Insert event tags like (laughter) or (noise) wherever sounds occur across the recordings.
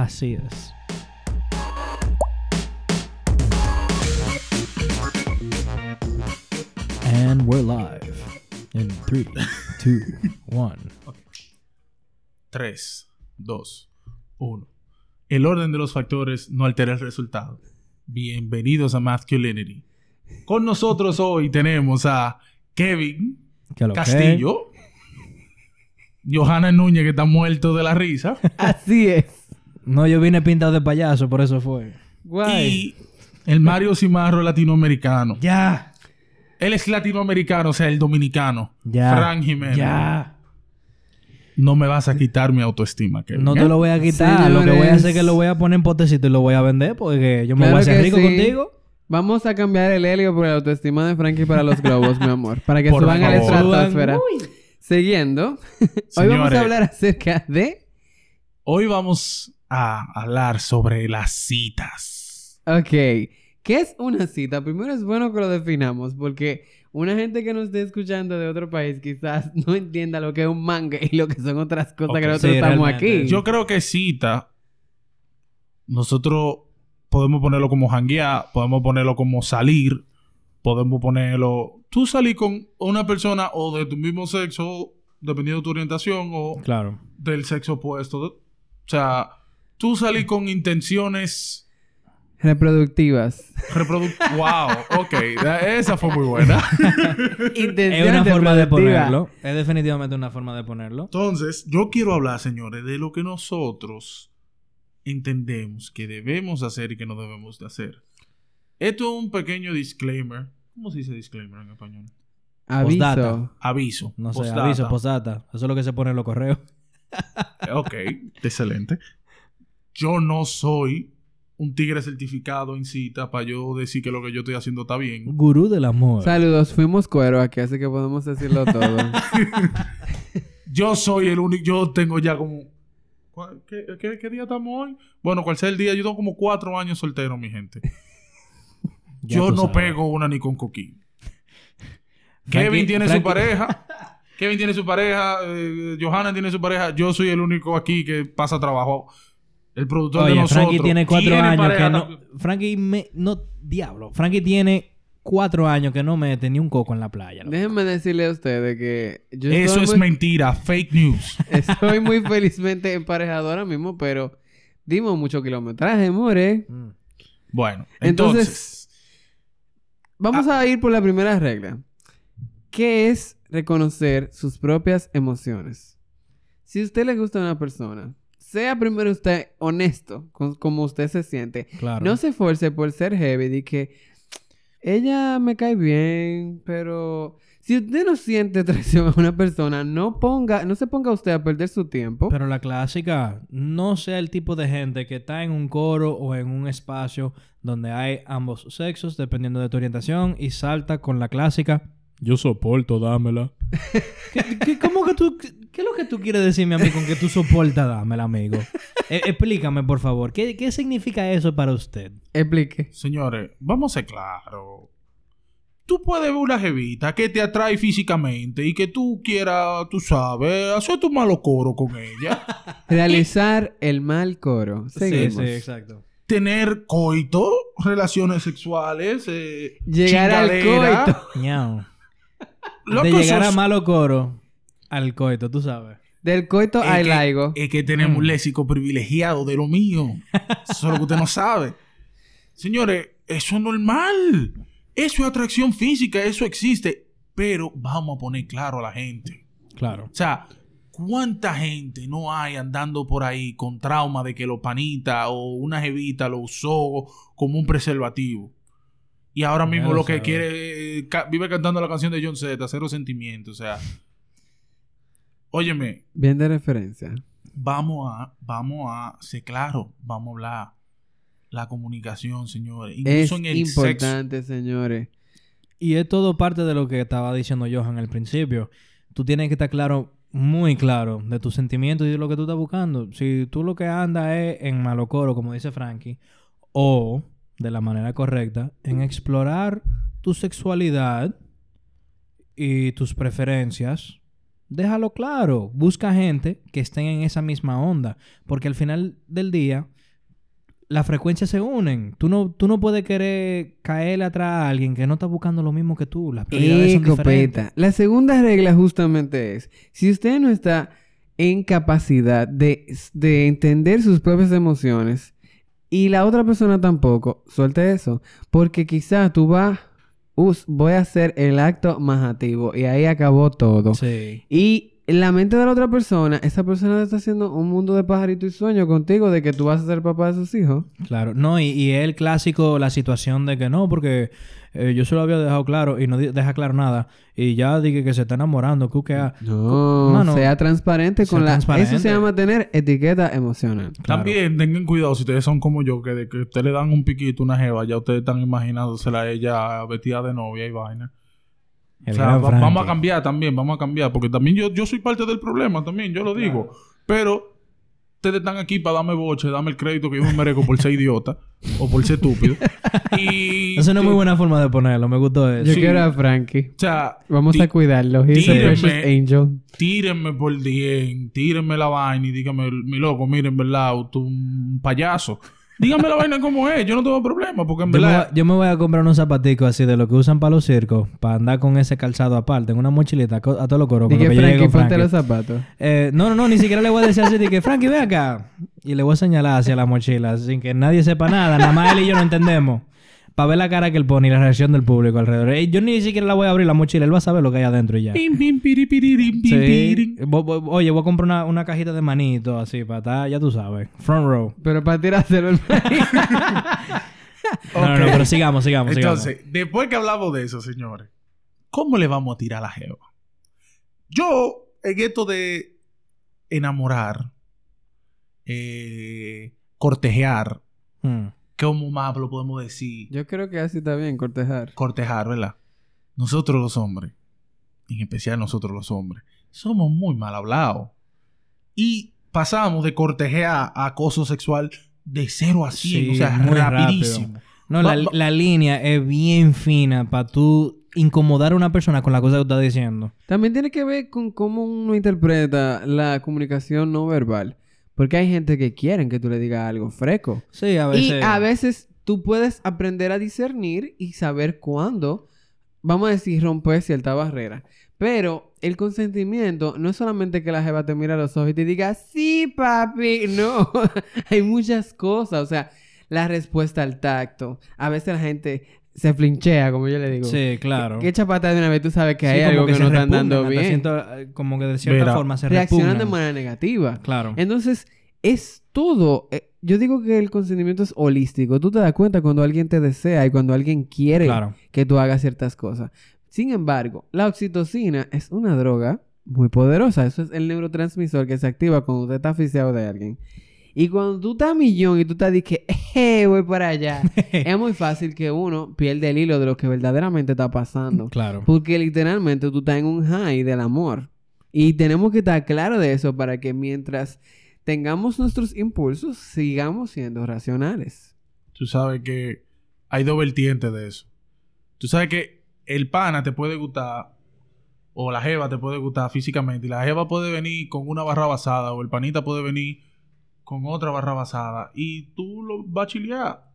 Así es. And we're live. In 3, 2, 1. 3, 2, 1. El orden de los factores no altera el resultado. Bienvenidos a Masculinity. Con nosotros hoy tenemos a Kevin. Castillo, Johanna Núñez, que está muerto de la risa, (laughs) Así es. No, yo vine pintado de payaso, por eso fue. Guay. y el Mario Cimarro latinoamericano. Ya. Él es latinoamericano, o sea, el dominicano. Ya. Fran Jiménez. Ya. No me vas a quitar mi autoestima, Kevin. No te lo voy a quitar. Lo que voy a hacer es que lo voy a poner en potecito y lo voy a vender porque yo me Claro voy a hacer rico sí. contigo. Vamos a cambiar el helio por la autoestima de Frankie para los globos, mi amor. Para que Por suban a la estratosfera. Siguiendo. (laughs) Hoy vamos a hablar acerca de... Hoy vamos a hablar sobre las citas. Ok. ¿Qué es una cita? Primero es bueno que lo definamos porque una gente que nos esté escuchando de otro país quizás (laughs) no entienda lo que es un manga y lo que son otras cosas que nosotros sí, estamos realmente. aquí. Yo creo que cita, nosotros podemos ponerlo como janguear, podemos ponerlo como salir, podemos ponerlo... Tú salís con una persona o de tu mismo sexo, dependiendo de tu orientación, o Claro. del sexo opuesto. O sea, tú salís con intenciones Reproductivas. reproductivas. ¡Wow! Ok, esa fue muy buena. (laughs) Intenciones Es una forma de ponerlo. Es definitivamente una forma de ponerlo. Entonces, yo quiero hablar, señores, de lo que nosotros entendemos que debemos hacer y que no debemos de hacer. Esto es un pequeño disclaimer. ¿Cómo se dice disclaimer en español? Aviso. Postdata. Aviso. No sé, postdata. aviso, posdata. Eso es lo que se pone en los correos. Ok, excelente. Yo no soy un tigre certificado en cita para yo decir que lo que yo estoy haciendo está bien. Gurú del amor. Saludos, fuimos cuero aquí, así que podemos decirlo todo. (laughs) Yo soy el único. Yo tengo ya como. ¿cuál- ¿Qué, qué- qué día estamos hoy? Bueno, cual sea el día, yo tengo como cuatro años soltero, mi gente. (laughs) Yo no sabes. pego una ni con coquín. Frankie- Kevin tiene Frankie- su pareja. (laughs) Kevin tiene su pareja. eh, Johanna tiene su pareja. Yo soy el único aquí que pasa trabajo. El productor de Oye, nosotros. Frankie tiene cuatro tiene años que no... Frankie me... No, diablo. Frankie tiene cuatro años que no mete ni un coco en la playa. loco. Déjenme decirle a ustedes que yo Eso estoy es muy, mentira. Fake news. (laughs) estoy muy felizmente emparejado ahora mismo, pero dimos mucho kilometraje, more. Mm. Bueno, Entonces- entonces. Vamos Ah. a ir por la primera regla. ¿Qué es reconocer sus propias emociones? Si a usted le gusta a una persona, sea primero usted honesto con cómo usted se siente. Claro. No se esfuerce por ser heavy de que ella me cae bien, pero si usted no siente (laughs) atracción a una persona, no ponga, no se ponga usted a perder su tiempo. Pero la clásica, no sea el tipo de gente que está en un coro o en un espacio donde hay ambos sexos, dependiendo de tu orientación, y salta con la clásica. Yo soporto, dámela. (laughs) ¿Qué, qué- cómo que tú, qué, qué es lo que tú quieres decirme a mí con que tú soportas, dámela, amigo? Eh, explícame, por favor. ¿Qué, ¿Qué significa eso para usted? Explique. Señores, vamos a ser claros. Tú puedes ver una jevita que te atrae físicamente y que tú quieras, tú sabes, hacer tu malo coro con ella. (laughs) Realizar el mal coro. Seguimos. Sí, sí, exacto. tener coito, relaciones sexuales, eh, Llegar al coito. Loco, de llegar a malo coro al coito, tú sabes. Del coito es al que- laigo. Es que tenemos un Mm. léxico privilegiado de lo mío. (laughs) Eso es lo que usted no sabe. Señores, eso es normal. Eso es atracción física, eso existe. Pero vamos a poner claro a la gente. Claro. O sea, ¿cuánta gente no hay andando por ahí con trauma de que lo panita o una jevita lo usó como un preservativo? Y ahora mismo lo lo que quiere eh, ca- vive cantando la canción de John Z, cero sentimiento, o sea, óyeme, Bien de referencia. vamos a vamos a ser claro, vamos a hablar la comunicación, señores, Es incluso en el sexo. importante, señores. Y es todo parte de lo que estaba diciendo Johan al principio. Tú tienes que estar claro, muy claro, de tus sentimientos y de lo que tú estás buscando. Si tú lo que andas es en malocoro, como dice Frankie, o de la manera correcta, en explorar tu sexualidad y tus preferencias déjalo claro. Busca gente que estén en esa misma onda. Porque al final del día, las frecuencias se unen. Tú no, tú no puedes querer caerle atrás a alguien que no está buscando lo mismo que tú. Las prioridades son Ecopeta. diferentes. La segunda regla justamente es, si usted no está en capacidad de, de entender sus propias emociones y la otra persona tampoco, suelte eso. Porque quizás tú vas, "Us, voy a hacer el acto majativo y ahí acabó todo. Sí. Y en la mente de la otra persona, esa persona está haciendo un mundo de pajarito y sueño contigo de que tú vas a ser papá de sus hijos. Claro, no, y, y es el clásico, la situación de que no, porque eh, yo se lo había dejado claro y no deja claro nada. Y ya dije que se está enamorando, ¿tú qué ha- No, Mano, sea transparente sea con la... Eso transparente. se llama tener etiqueta emocional. Claro. También tengan cuidado si ustedes son como yo, que de que ustedes le dan un piquito, una jeva, ya ustedes están imaginándosela a ella vestida de novia y vaina. El o sea, gran va- Frankie. vamos a cambiar también, vamos a cambiar, porque también yo, yo soy parte del problema también, yo lo digo. Pero ustedes están aquí para darme boche, darme el crédito que yo me merezco por ser idiota o por ser estúpido. y Esa no es muy buena forma de ponerlo, me gustó eso. Yo Sí. quiero a Frankie. O sea, Vamos a cuidarlo. He's a tírenme. precious angel. tírenme por bien, tírenme la vaina y díganme, mi loco, miren, verdad, tú un payaso. Díganme la vaina como es, yo no tengo problema, porque en Yo me, verdad... voy, yo me voy a comprar unos zapaticos así de lo que usan para los circos, para andar con ese calzado aparte, en una mochilita a todos los coros. Dije, Frankie, con ponte los zapatos. Eh, no, no, no, ni siquiera le voy a decir así de que Frankie, ve acá. Y le voy a señalar hacia la mochila, sin que nadie sepa nada. Nada más él y yo no entendemos. Para ver la cara que él pone y la reacción del público alrededor. Yo ni siquiera la voy a abrir la mochila, él va a saber lo que hay adentro y ya. Sí. Oye, voy a comprar una, una cajita de manito así para estar, ya tú sabes. Front row. Pero para tirárselo el (laughs) No, no, no, pero sigamos, sigamos, sigamos. Entonces, después que hablamos de eso, señores, ¿cómo le vamos a tirar a la jeva? Yo, en esto de enamorar, eh, cortejear, Hmm. ¿Cómo más lo podemos decir? Yo creo que así está bien, cortejar. Cortejar, ¿verdad? Nosotros los hombres, en especial nosotros los hombres, somos muy mal hablados. Y pasamos de cortejear a acoso sexual de 0 a 100, Sí, o sea, muy rapidísimo. rápido. No, Va- la, va- la línea es bien fina para tú incomodar a una persona con la cosa que tú estás diciendo. También tiene que ver con cómo uno interpreta la comunicación no verbal. Porque hay gente que quieren que tú le digas algo fresco. Sí, a veces. Y a veces tú puedes aprender a discernir y saber cuándo, vamos a decir, romper cierta barrera. Pero el consentimiento no es solamente que la jeva te mira a los ojos y te diga, sí, papi. (laughs) No, (laughs) hay muchas cosas. O sea, la respuesta al tacto. A veces la gente se flinchea, como yo le digo. Sí, claro. Que echa pata de una vez, tú sabes que Sí, hay algo que, no está repugnan, andando hasta bien. siento, eh, como que de cierta Mira, forma se Reaccionan de manera negativa. Claro. Entonces, es todo. eh, yo digo que el consentimiento es holístico. Tú te das cuenta cuando alguien te desea y cuando alguien quiere Claro. que tú hagas ciertas cosas. Sin embargo, la oxitocina es una droga muy poderosa. Eso es el neurotransmisor que se activa cuando usted está asfixiado de alguien. Y cuando tú estás a millón y tú estás que, eh, voy para allá, (laughs) es muy fácil que uno pierda el hilo de lo que verdaderamente está pasando. Claro. Porque literalmente tú estás en un high del amor. Y tenemos que estar claros de eso para que mientras tengamos nuestros impulsos, sigamos siendo racionales. Tú sabes que hay dos vertientes de eso. Tú sabes que el pana te puede gustar o la jeva te puede gustar físicamente y la jeva puede venir con una barra basada o el panita puede venir con otra barra basada y tú lo vas a chilear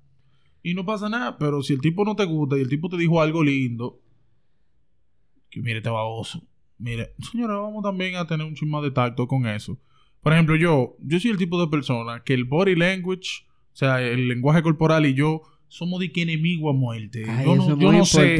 y no pasa nada. Pero si el tipo no te gusta y el tipo te dijo algo lindo, que mire, te baboso. Mire, señora, vamos también a tener un chisme de tacto con eso. Por ejemplo, yo, yo soy el tipo de persona que el body language, o sea, el lenguaje corporal y yo somos de que enemigo a muerte. Ay, yo no, yo muy no sé,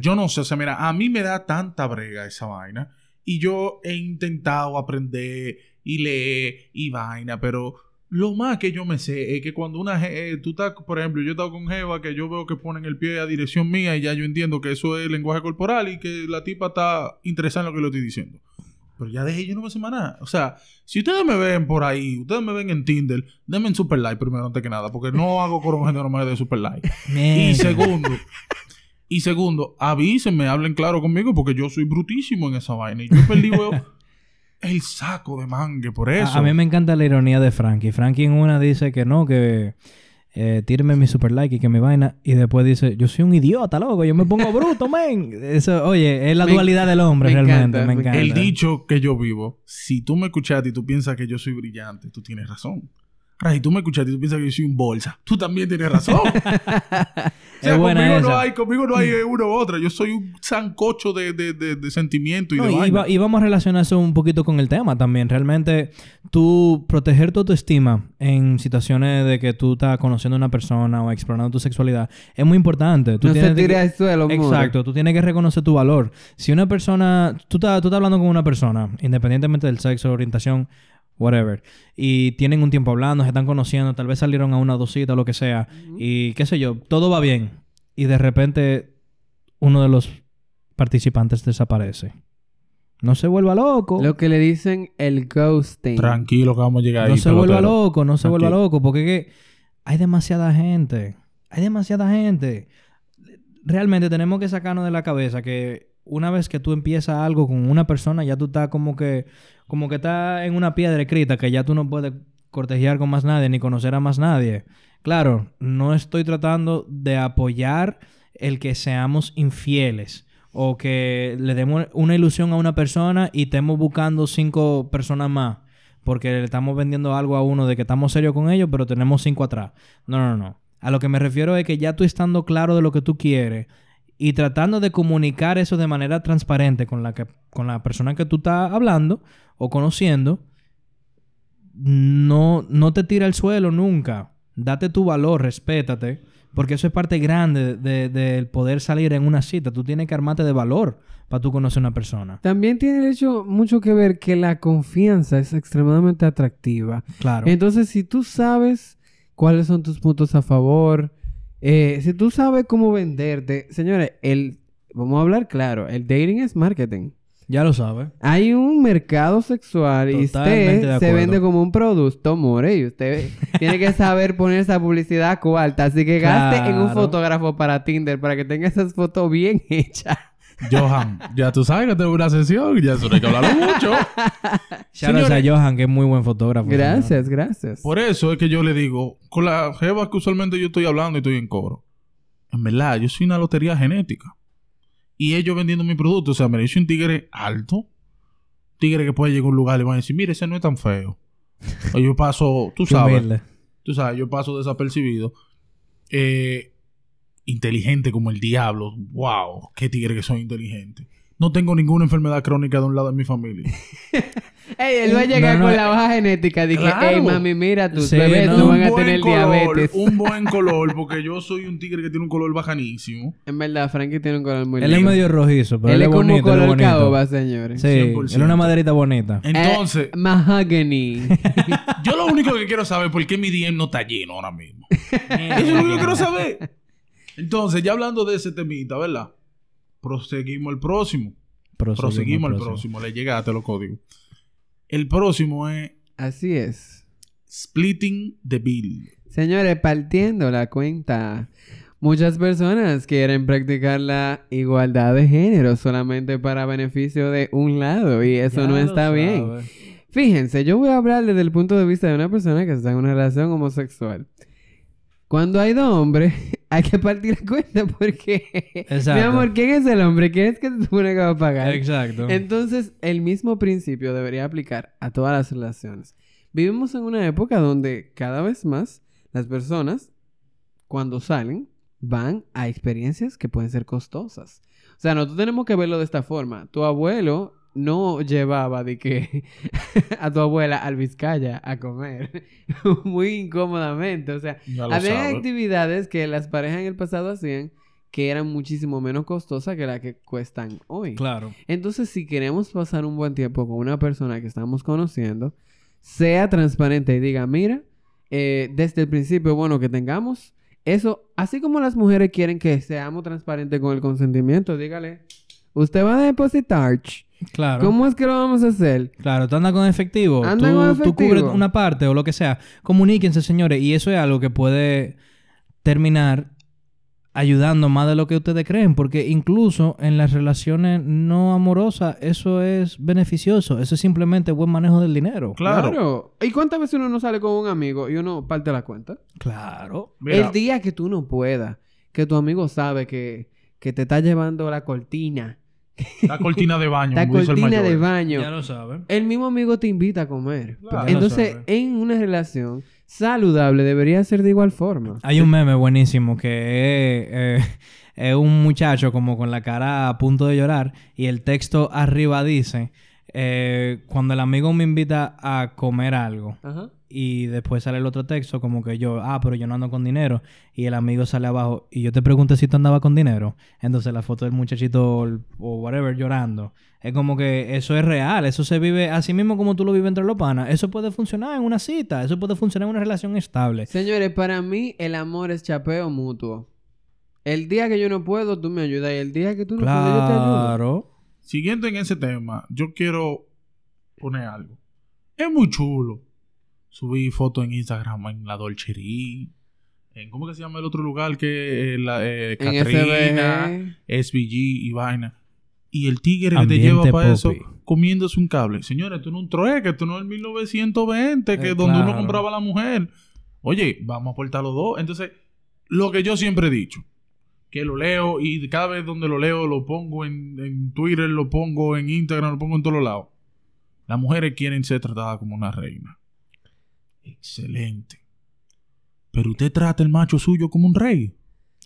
yo no sé, o sea, mira, a mí me da tanta brega esa vaina y yo he intentado aprender y leer y vaina, pero lo más que yo me sé es que cuando una eh, tú estás, por ejemplo, yo he estado con Jeva que yo veo que ponen el pie a dirección mía y ya yo entiendo que eso es lenguaje corporal y que la tipa está interesada en lo que le estoy diciendo. Pero ya de yo no me sé más nada. O sea, si ustedes me ven por ahí, ustedes me ven en Tinder, denme en super like primero antes que nada, porque no (laughs) hago coro con gente normal de super like. Y segundo, y segundo, avísenme, hablen claro conmigo porque yo soy brutísimo en esa vaina. Y yo perdí (laughs) el saco de mangue por eso. A, a mí me encanta la ironía de Frankie. Frankie en una dice que no, que eh, tíreme mi super like y que me vaina. Y después dice, yo soy un idiota, loco, yo me pongo bruto, (laughs) men. Eso, oye, es la Me- dualidad del hombre me realmente, encanta, me me encanta. El dicho que yo vivo, si tú me escuchaste y tú piensas que yo soy brillante, tú tienes razón. Ahora, si tú me escuchaste y tú piensas que yo soy un bolsa, tú también tienes razón. (laughs) o sea, Es buena conmigo, esa. no hay, conmigo no hay uno u otra. Yo soy un sancocho de, de, de, de sentimiento y No, de y, vaina. va- y vamos a relacionar eso un poquito con el tema también. Realmente, tú proteger tu autoestima en situaciones de que tú estás conociendo a una persona o explorando tu sexualidad es muy importante. Tú no se tienes tire que- al suelo, more. Exacto, tú tienes que reconocer tu valor. Si una persona, tú estás, tú estás hablando con una persona, independientemente del sexo, orientación, whatever, y tienen un tiempo hablando, se están conociendo, tal vez salieron a una dosita o lo que sea, y qué sé yo, todo va bien, y de repente uno de los participantes desaparece. No se vuelva loco. Lo que le dicen el ghosting. Tranquilo que vamos a llegar ahí. No se vuelva loco, no se vuelva loco, porque es que hay demasiada gente. Hay demasiada gente. Realmente tenemos que sacarnos de la cabeza que una vez que tú empiezas algo con una persona, ya tú estás como que, como que estás en una piedra escrita que ya tú no puedes cortejear con más nadie ni conocer a más nadie. Claro, no estoy tratando de apoyar el que seamos infieles o que le demos una ilusión a una persona y estemos buscando cinco personas más porque le estamos vendiendo algo a uno de que estamos serios con ellos, pero tenemos cinco atrás. No, no, no. A lo que me refiero es que ya tú estando claro de lo que tú quieres y tratando de comunicar eso de manera transparente con la, que, con la persona que tú estás hablando o conociendo, no, no te tira al suelo nunca. Date tu valor, respétate, porque eso es parte grande de- del poder salir en una cita. Tú tienes que armarte de valor para tú conocer a una persona. También tiene el hecho mucho que ver que la confianza es extremadamente atractiva. Claro. Entonces, si tú sabes cuáles son tus puntos a favor, eh, si tú sabes cómo venderte, señores, el, vamos a hablar claro, el dating es marketing. ya lo sabes. Hay un mercado sexual y Totalmente usted se vende como un producto, more, y usted (laughs) tiene que saber poner esa publicidad cuarta. Así que gaste en un fotógrafo para Tinder para que tenga esas fotos bien (laughs) hechas. Johan, ya tú sabes que tengo una sesión, ya eso no hay que hablarlo mucho. (laughs) Shout out a Señores, Johan, que es muy buen fotógrafo. Gracias, gracias. Por eso es que yo le digo, con la jeva que usualmente yo estoy hablando y estoy en coro. En verdad, yo soy una lotería genética. Y ellos vendiendo mi producto. O sea, yo soy un tigre alto. Tigre que puede llegar a un lugar y van a decir, mire, ese no es tan feo. o yo paso, tú sabes. Tú sabes, yo paso desapercibido. Eh, inteligente como el diablo. Wow, qué tigre que soy inteligente. No tengo ninguna enfermedad crónica de un lado de mi familia. (laughs) Ey, él va a llegar No, no, con eh, la hoja genética. Dije, claro. hey, mami, mira, tus Sí, bebés no. no van un a buen tener color, diabetes. un buen (laughs) color, porque yo soy un tigre que tiene un color bajanísimo. En verdad, Frankie tiene un color muy Él es lindo. medio rojizo, pero Él él, es es como bonito, él es color bonito. caoba, señores. Sí, él 100%. es una maderita bonita. Entonces, Eh, mahogany. (laughs) yo lo único que quiero saber es por qué mi DM no está lleno ahora mismo. Eso es lo que yo quiero saber. Entonces, ya hablando de ese temita, ¿verdad? Proseguimos el próximo. Proseguimos el próximo. Le llegaste los códigos. El próximo es Así es. Splitting the Bill. Señores, partiendo la cuenta. Muchas personas quieren practicar la igualdad de género solamente para beneficio de un lado y eso Ya no está bien. Fíjense, yo voy a hablar desde el punto de vista de una persona que está en una relación homosexual. Cuando hay dos hombres, (laughs) hay que partir la cuenta porque... (laughs) Exacto. Mi amor, ¿quién es el hombre? ¿Quién es que se supone que va a pagar? Exacto. Entonces, el mismo principio debería aplicar a todas las relaciones. Vivimos en una época donde cada vez más las personas, cuando salen, van a experiencias que pueden ser costosas. O sea, nosotros tenemos que verlo de esta forma. Tu abuelo no llevaba de que (laughs) a tu abuela al Vizcaya a comer (laughs) muy incómodamente. O sea, había actividades que las parejas en el pasado hacían que eran muchísimo menos costosas que las que cuestan hoy. Claro. Entonces, si queremos pasar un buen tiempo con una persona que estamos conociendo, sea transparente y diga, mira, eh, desde el principio, bueno, que tengamos eso, así como las mujeres quieren que seamos transparentes con el consentimiento, dígale, usted va a depositar, Claro. ¿cómo es que lo vamos a hacer? Claro, tú andas con efectivo. Anda tú, con tú efectivo. cubres una parte o lo que sea. Comuníquense, señores. Y eso es algo que puede terminar ayudando más de lo que ustedes creen, porque incluso en las relaciones no amorosas eso es beneficioso, eso es simplemente buen manejo del dinero. Claro. ¿Y cuántas veces uno no sale con un amigo y uno parte la cuenta? Claro. Mira, El día que tú no puedas, que tu amigo sabe que, que te está llevando la cortina, la cortina de baño. (laughs) la cortina de baño, Ya lo saben. el mismo amigo te invita a comer. Claro. Entonces, en una relación saludable debería ser de igual forma. Hay un meme buenísimo que es, eh, es un muchacho como con la cara a punto de llorar y el texto arriba dice, eh, cuando el amigo me invita a comer algo Ajá. y después sale el otro texto como que yo, ah, pero yo no ando con dinero y el amigo sale abajo y yo te pregunté si tú andabas con dinero. Entonces la foto del muchachito o whatever llorando. Es como que eso es real, eso se vive así mismo como tú lo vives entre los panas. Eso puede funcionar en una cita, eso puede funcionar en una relación estable. Señores, para mí el amor es chapeo mutuo. El día que yo no puedo, tú me ayudas. Y el día que tú no puedes, yo te ayudo. Claro. Siguiendo en ese tema, yo quiero poner algo. Es muy chulo. Subí fotos en Instagram en la Dolcería. En, ¿Cómo que se llama el otro lugar que eh, la eh, Catrina, SBG. Y vaina? Y el tigre que te lleva para eso comiéndose un cable. Señores, esto no es un trueque, esto no es el 1920, que Eh, donde uno compraba a la mujer. Oye, vamos a aportar los dos. Entonces, lo que yo siempre he dicho, que lo leo y cada vez donde lo leo lo pongo en, en Twitter, lo pongo en Instagram, lo pongo en todos lados. Las mujeres quieren ser tratadas como una reina. Excelente. Pero usted trata el macho suyo como un rey.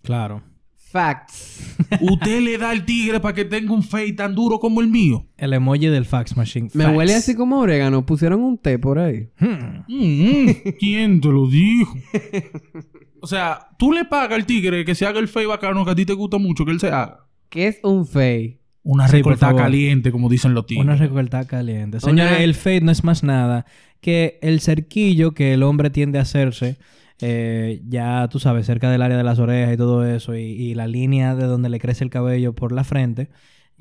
Claro. Facts. (laughs) Usted le da al tigre para que tenga un face tan duro como el mío. El emoji del fax machine. Me huele así como orégano. Pusieron un té por ahí. Hmm. Mm, ¿Quién te lo dijo? (laughs) O sea, tú le pagas al tigre que se haga el fey bacano que a ti te gusta mucho que él se haga. ¿Qué es un fey? Una Sí, recortada caliente, como dicen los tigres. Una recortada caliente. Una- Señores, el fade no es más nada que el cerquillo que el hombre tiende a hacerse, eh, ya tú sabes, cerca del área de las orejas y todo eso, y, y la línea de donde le crece el cabello por la frente,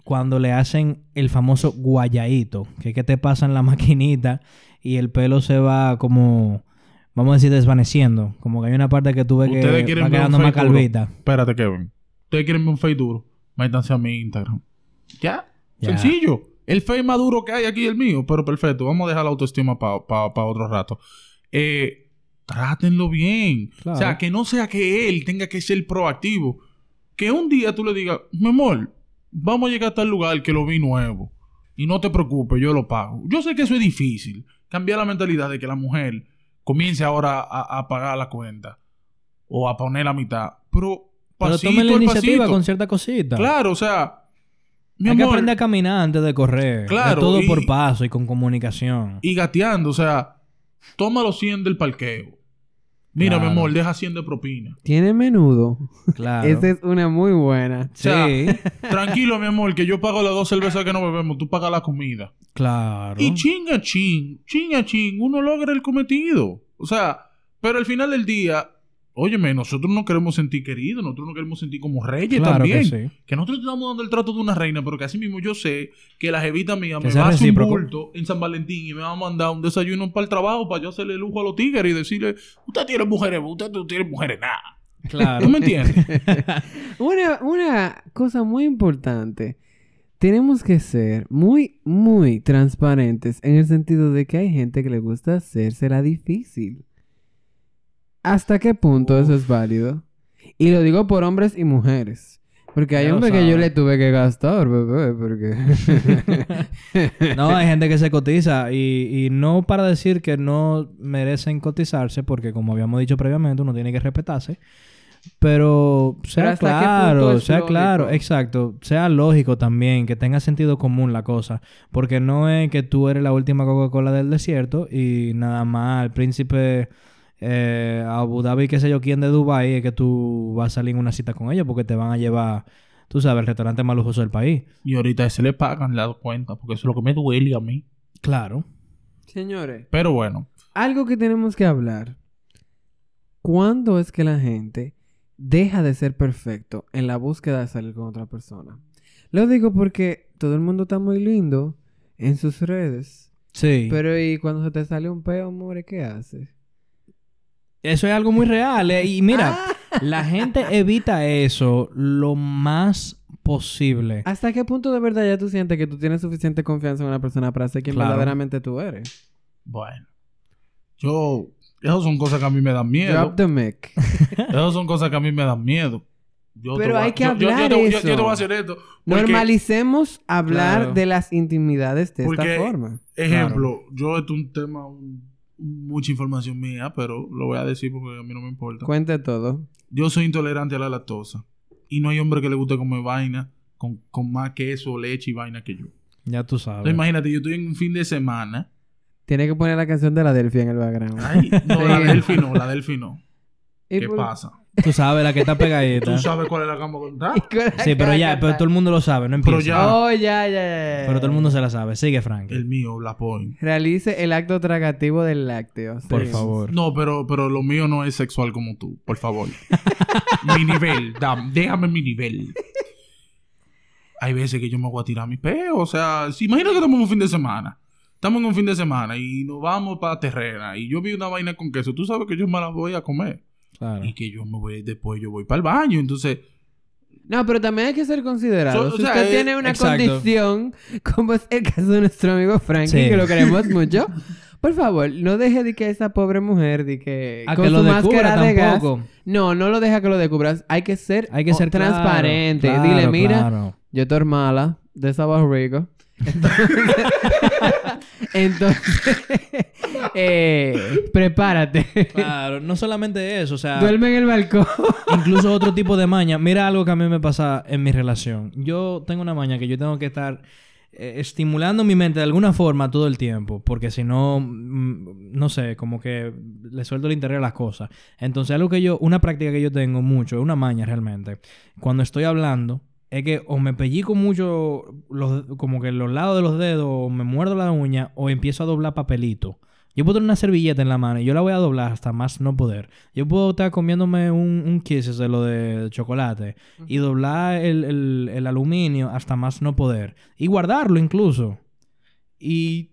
cuando le hacen el famoso guayadito, que es que te pasan la (laughs) maquinita y el pelo se va como, vamos a decir, desvaneciendo. Como que hay una parte que tú ves Ustedes que quieren va quedando más calvita. Espérate, Kevin. Ustedes quieren ver un fade duro. Métanse a mi Instagram. ¿Ya? Ya. Sencillo. El fade más duro que hay aquí es el mío. Pero perfecto. Vamos a dejar la autoestima para otro rato. Eh, trátenlo bien. Claro. O sea, que no sea que él tenga que ser proactivo. Que un día tú le digas, mi amor, vamos a llegar a tal lugar que lo vi nuevo. Y no te preocupes, yo lo pago. Yo sé que eso es difícil. Cambiar la mentalidad de que la mujer comience ahora a, a pagar la cuenta. O a poner la mitad. Pero Pero pasito tomen la al iniciativa pasito. con cierta cosita. Claro, o sea... Mi Hay que aprender a caminar antes de correr. Claro, Es todo y- por paso y con comunicación. y gateando, o sea, toma los 100 del parqueo. Mira, Claro. mi amor, deja 100 de propina. Tiene menudo. Claro. Esa es una muy buena. Sí, (laughs) Tranquilo, mi amor, que yo pago las dos cervezas que no bebemos, tú pagas la comida. claro. Y chinga chin, chinga chin, uno logra el cometido. O sea, pero al final del día, óyeme, nosotros no queremos sentir queridos, nosotros no queremos sentir como reyes Claro también. que sí. Que nosotros estamos dando el trato de una reina, pero que así mismo yo sé que la jevita mía Que me va a hacer un bulto en San Valentín y me va a mandar un desayuno para el trabajo para yo hacerle lujo a los tigres y decirle, usted tiene mujeres, usted no tiene mujeres nada. Claro. ¿Tú me entiendes? (laughs) Una, una cosa muy importante. Tenemos que ser muy, muy transparentes en el sentido de que hay gente que le gusta hacérsela difícil. ¿Hasta qué punto eso es válido? Y lo digo por hombres y mujeres. Porque hay hombres que yo le tuve que gastar, bebé, porque... (laughs) No, hay gente que se cotiza y, y no para decir que no merecen cotizarse, porque como habíamos dicho previamente, uno tiene que respetarse. Pero sea Pero ¿hasta qué punto claro, sea lógico? claro, exacto, sea lógico también, que tenga sentido común la cosa, porque no es que tú eres la última Coca-Cola del desierto y nada más el príncipe eh, Abu Dhabi, qué sé yo quién de Dubai, es que tú vas a salir en una cita con ellos porque te van a llevar, tú sabes, el restaurante más lujoso del país. y ahorita se le pagan la cuenta, porque eso es lo que me duele a mí. Claro. Señores, Pero bueno, algo que tenemos que hablar. ¿Cuándo es que la gente deja de ser perfecto en la búsqueda de salir con otra persona? Lo digo porque todo el mundo está muy lindo en sus redes. Sí. Pero ¿y cuando se te sale un peo, amor, qué haces? Eso es algo muy real. eh, Y mira, La gente evita eso lo más posible. ¿Hasta qué punto de verdad ya tú sientes que tú tienes suficiente confianza en una persona para ser quien Claro. verdaderamente tú eres? Bueno. Yo... Esas son cosas que a mí me dan miedo. Drop the mic. (laughs) Esas son cosas que a mí me dan miedo. Yo Pero a- hay que yo- yo- yo hablar te- yo- eso. Yo, te voy a hacer esto. porque, Normalicemos hablar Claro. de las intimidades de Porque- esta forma. Ejemplo, yo esto es un tema, un- mucha información mía, pero lo voy a decir porque a mí no me importa. Cuente todo. Yo soy intolerante a la lactosa. Y no hay hombre que le guste comer vaina con, con más queso, leche y vaina que yo. Ya tú Entonces, sabes. imagínate, yo estoy en un fin de semana. Tiene que poner la canción de la Delphi en el background. Ay, no, la (laughs) Delphi no, la Delphi no. ¿Y ¿Qué por- pasa? Tú sabes la que está pegadita. (laughs) ¿Tú sabes cuál es la que vamos a contar? Sí, pero ya, pero todo el mundo lo sabe, no empieza. Pero ya. Oh, ya, ya, ya. Pero todo el mundo se la sabe. Sigue, Frank. El mío, la point. Realice el acto tragativo del lácteo. Por favor. No, pero, pero lo mío no es sexual como tú, por favor. (laughs) mi nivel, dam- déjame mi nivel. Hay veces que yo me voy a tirar mi peo. O sea, si imagina que estamos en un fin de semana. Estamos en un fin de semana y nos vamos para terrena. Y yo vi una vaina con queso. Tú sabes que yo me la voy a comer. Claro. Y que yo me voy, después yo voy para el baño. Entonces, No, pero también hay que ser considerado. So- o si sea, usted eh, tiene una exacto. condición, como es el caso de nuestro amigo Frankie, Sí. que lo queremos (laughs) mucho, por favor, no deje de que esa pobre mujer de que A con que su lo máscara de gas. No, no lo deja que lo descubras. Hay que ser, Hay que ser transparente. claro, Dile, claro, mira, claro. yo estoy mala de Sabas Rico. Entonces, (laughs) entonces eh, prepárate. Claro, no solamente eso, o sea, Duerme en el balcón. incluso otro tipo de maña. Mira algo que a mí me pasa en mi relación. Yo tengo una maña que yo tengo que estar eh, estimulando mi mente de alguna forma todo el tiempo, porque si no, mm, no sé, como que le suelto el interés a las cosas. Entonces, algo que yo, una práctica que yo tengo mucho, es una maña realmente, cuando estoy hablando, es que o me pellico mucho los, como que los lados de los dedos, o me muerdo la uña, o empiezo a doblar papelito. Yo puedo tener una servilleta en la mano y yo la voy a doblar hasta más no poder. Yo puedo estar comiéndome un, un Kisses de lo de chocolate y doblar el, el- el aluminio hasta más no poder. Y guardarlo incluso. Y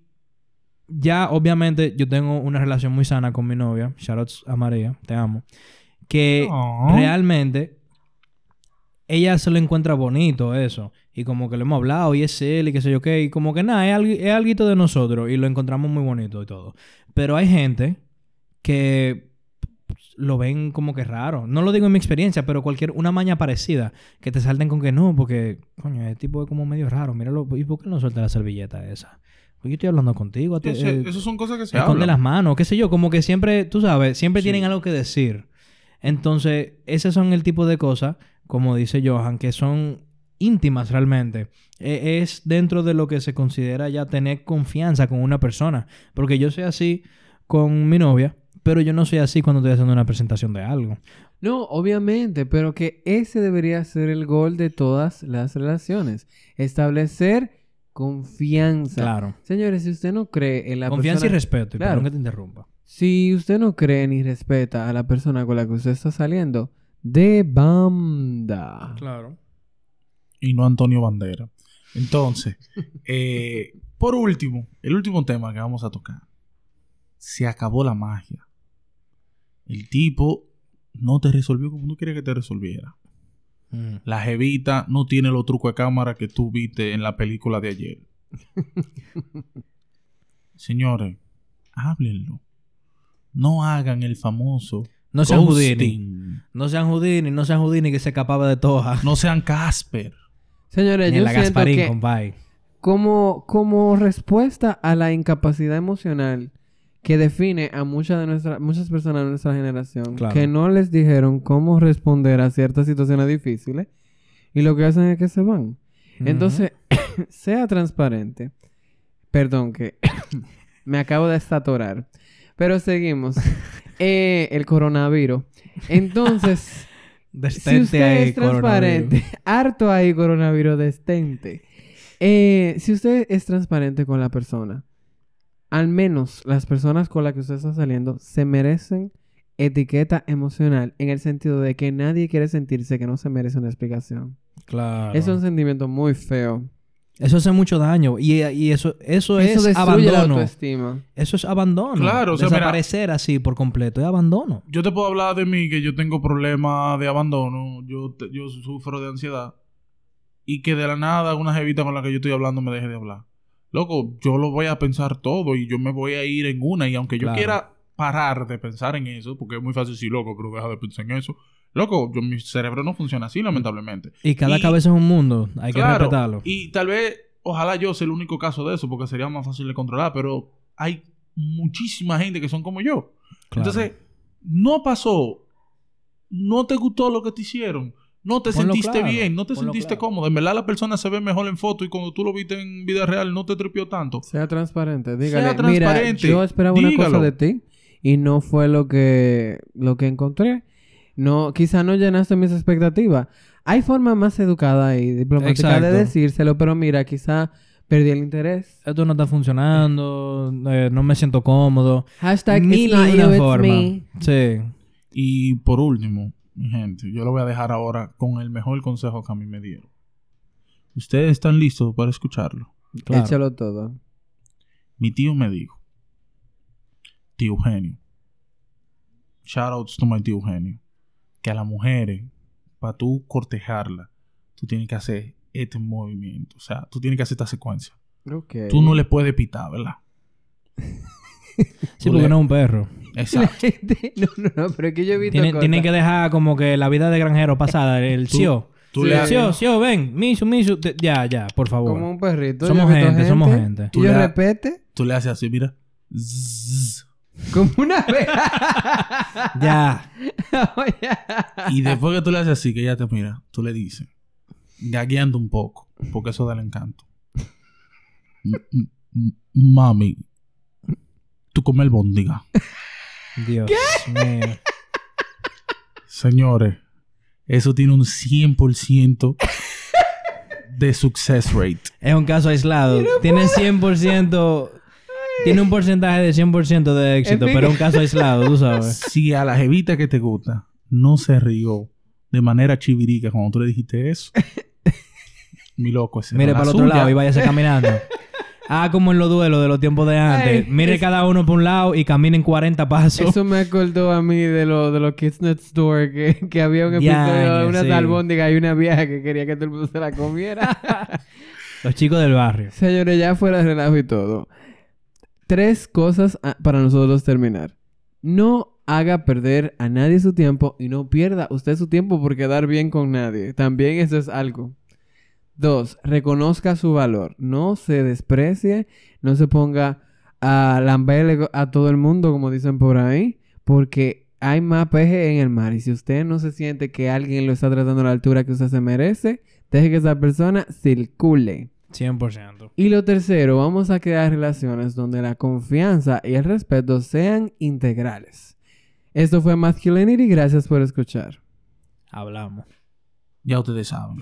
ya, obviamente, yo tengo una relación muy sana con mi novia. Shoutouts a María, te amo. Que Oh. realmente ella se lo encuentra bonito eso. Y como que lo hemos hablado y es él y qué sé yo qué. Y como que nada, es algo, es alguito de nosotros y lo encontramos muy bonito y todo. Pero hay gente que lo ven como que raro. No lo digo en mi experiencia, pero cualquier, una maña parecida, que te salten con que no, porque, coño, el tipo es como medio raro. Míralo, ¿y por qué no suelta la servilleta esa? Pues yo estoy hablando contigo. a ti- eso, eh, eso son cosas que se esconde hablan. las manos, qué sé yo, como que siempre, tú sabes, siempre Sí. tienen algo que decir. Entonces, esos son el tipo de cosas, como dice Johan, que son íntimas realmente. E- es dentro de lo que se considera ya tener confianza con una persona. Porque yo soy así con mi novia, pero yo no soy así cuando estoy haciendo una presentación de algo. No, obviamente, pero que ese debería ser el gol de todas las relaciones. Establecer confianza. Claro. Señores, si usted no cree en la Confianza y respeto. Y Claro. perdón que te interrumpa. Si usted no cree ni respeta a la persona con la que usted está saliendo, de banda. Claro. y no Antonio Bandera. Entonces, (laughs) eh, por último, el último tema que vamos a tocar. Se acabó la magia. El tipo no te resolvió como tú querías que te resolviera. Mm. La jevita no tiene los trucos de cámara que tú viste en la película de ayer. (laughs) Señores, háblenlo. No hagan el famoso No sean Houdini. No sean Houdini, no sean Houdini que se escapaba de toja. No sean Casper. Señores, Ni yo la siento Gasparín, que compadre. como, como respuesta a la incapacidad emocional que define a muchas de nuestras muchas personas de nuestra generación Claro. que no les dijeron cómo responder a ciertas situaciones difíciles y lo que hacen es que se van. Entonces, (coughs) sea transparente. Perdón que (coughs) me acabo de estatorar. Pero seguimos. (laughs) Eh, el coronavirus. Entonces, (laughs) si usted ahí, es transparente, (laughs) harto ahí coronavirus destente. Eh, si usted es transparente con la persona, al menos las personas con las que usted está saliendo se merecen etiqueta emocional en el sentido de que nadie quiere sentirse que no se merece una explicación. Claro. Es un sentimiento muy feo. Eso hace mucho daño. Y, y eso, eso, Eso es la abandono. Eso es abandono. Claro, o sea, mira- Desaparecer así por completo es abandono. Yo te puedo hablar de mí, que yo tengo problemas de abandono, yo, te- yo sufro de ansiedad, y que de la nada una jevita con la que yo estoy hablando me deje de hablar. Loco, yo lo voy a pensar todo y yo me voy a ir en una, y aunque yo Claro. quiera parar de pensar en eso, porque es muy fácil decir, loco, pero deja de pensar en eso. Loco, yo, mi cerebro no funciona así, lamentablemente. Y cada Y- cabeza es un mundo. Hay que respetarlo. Y tal vez, ojalá yo sea el único caso de eso, porque sería más fácil de controlar, pero hay muchísima gente que son como yo. Claro. Entonces, no pasó. No te gustó lo que te hicieron. No te Ponlo sentiste claro, bien, no te ponlo sentiste claro. cómodo. En verdad la persona se ve mejor en foto y cuando tú lo viste en vida real no te tripió tanto. Sea transparente. Dígale, transparente. mira, yo esperaba una Dígalo. cosa de ti y no fue lo que, lo que encontré. No, quizá no llenaste mis expectativas. Hay forma más educada y diplomática de decírselo, pero mira, quizá perdí el interés. Esto no está funcionando. eh, no me siento cómodo. Hashtag Mil it's not y you, una it's forma. me. Sí. Y por último, mi gente, yo lo voy a dejar ahora con el mejor consejo que a mí me dieron. Ustedes están listos para escucharlo. Claro. Échalo todo. Mi tío me dijo, tío Eugenio, shoutouts to my tío Eugenio, que a las mujeres, para tú cortejarla, tú tienes que hacer este movimiento. O sea, tú tienes que hacer esta secuencia. Ok. Tú no le puedes pitar, ¿verdad? Sí, Tú porque le- no es un perro. Exacto. no, no, no, pero es que yo he visto Tienen, cosas. tienen que dejar como que la vida de granjero pasada. El Sio. Tú Sí. le, Sio, Sio, ven. Misu, Misu. te- Ya, ya, por favor. Como un perrito. Somos gente, somos gente. Y Tú le- repete tú le haces así, mira. Zzz. como una abeja. Ya. (laughs) (laughs) Y después que tú le haces así, que ella te mira, tú le dices, gagueando un poco, porque eso da el encanto. M- m- m- Mami, tú comes el bondiga. Dios mío. Señores, eso tiene un 100% de success rate. Es un caso aislado. Tiene 100%. Tiene un porcentaje de 100% de éxito, pero es un caso aislado, tú sabes. (laughs) Si a la jevita que te gusta no se rió de manera chivirica cuando tú le dijiste eso, (laughs) mi loco, ese Mire para el otro lado y váyase (laughs) caminando. Ah, como en los duelos de los tiempos de antes. Ay, Mire es- cada uno por un lado y caminen 40 pasos. Eso me acordó a mí de lo de los Kids Next Door, que, que había un episodio de una sí. albóndiga y una vieja que quería que todo el mundo se la comiera. Los chicos del barrio. Señores, ya fuera de relajo y todo. Tres cosas para nosotros terminar. No haga perder a nadie su tiempo y no pierda usted su tiempo por quedar bien con nadie. También eso es algo. Dos, reconozca su valor. No se desprecie, no se ponga a lamberle a todo el mundo, como dicen por ahí, porque hay más peje en el mar. Y si usted no se siente que alguien lo está tratando a la altura que usted se merece, deje que esa persona circule. 100%. Y lo tercero, vamos a crear relaciones donde la confianza y el respeto sean integrales. Esto fue Masculinity, gracias por escuchar. Hablamos. Ya ustedes saben.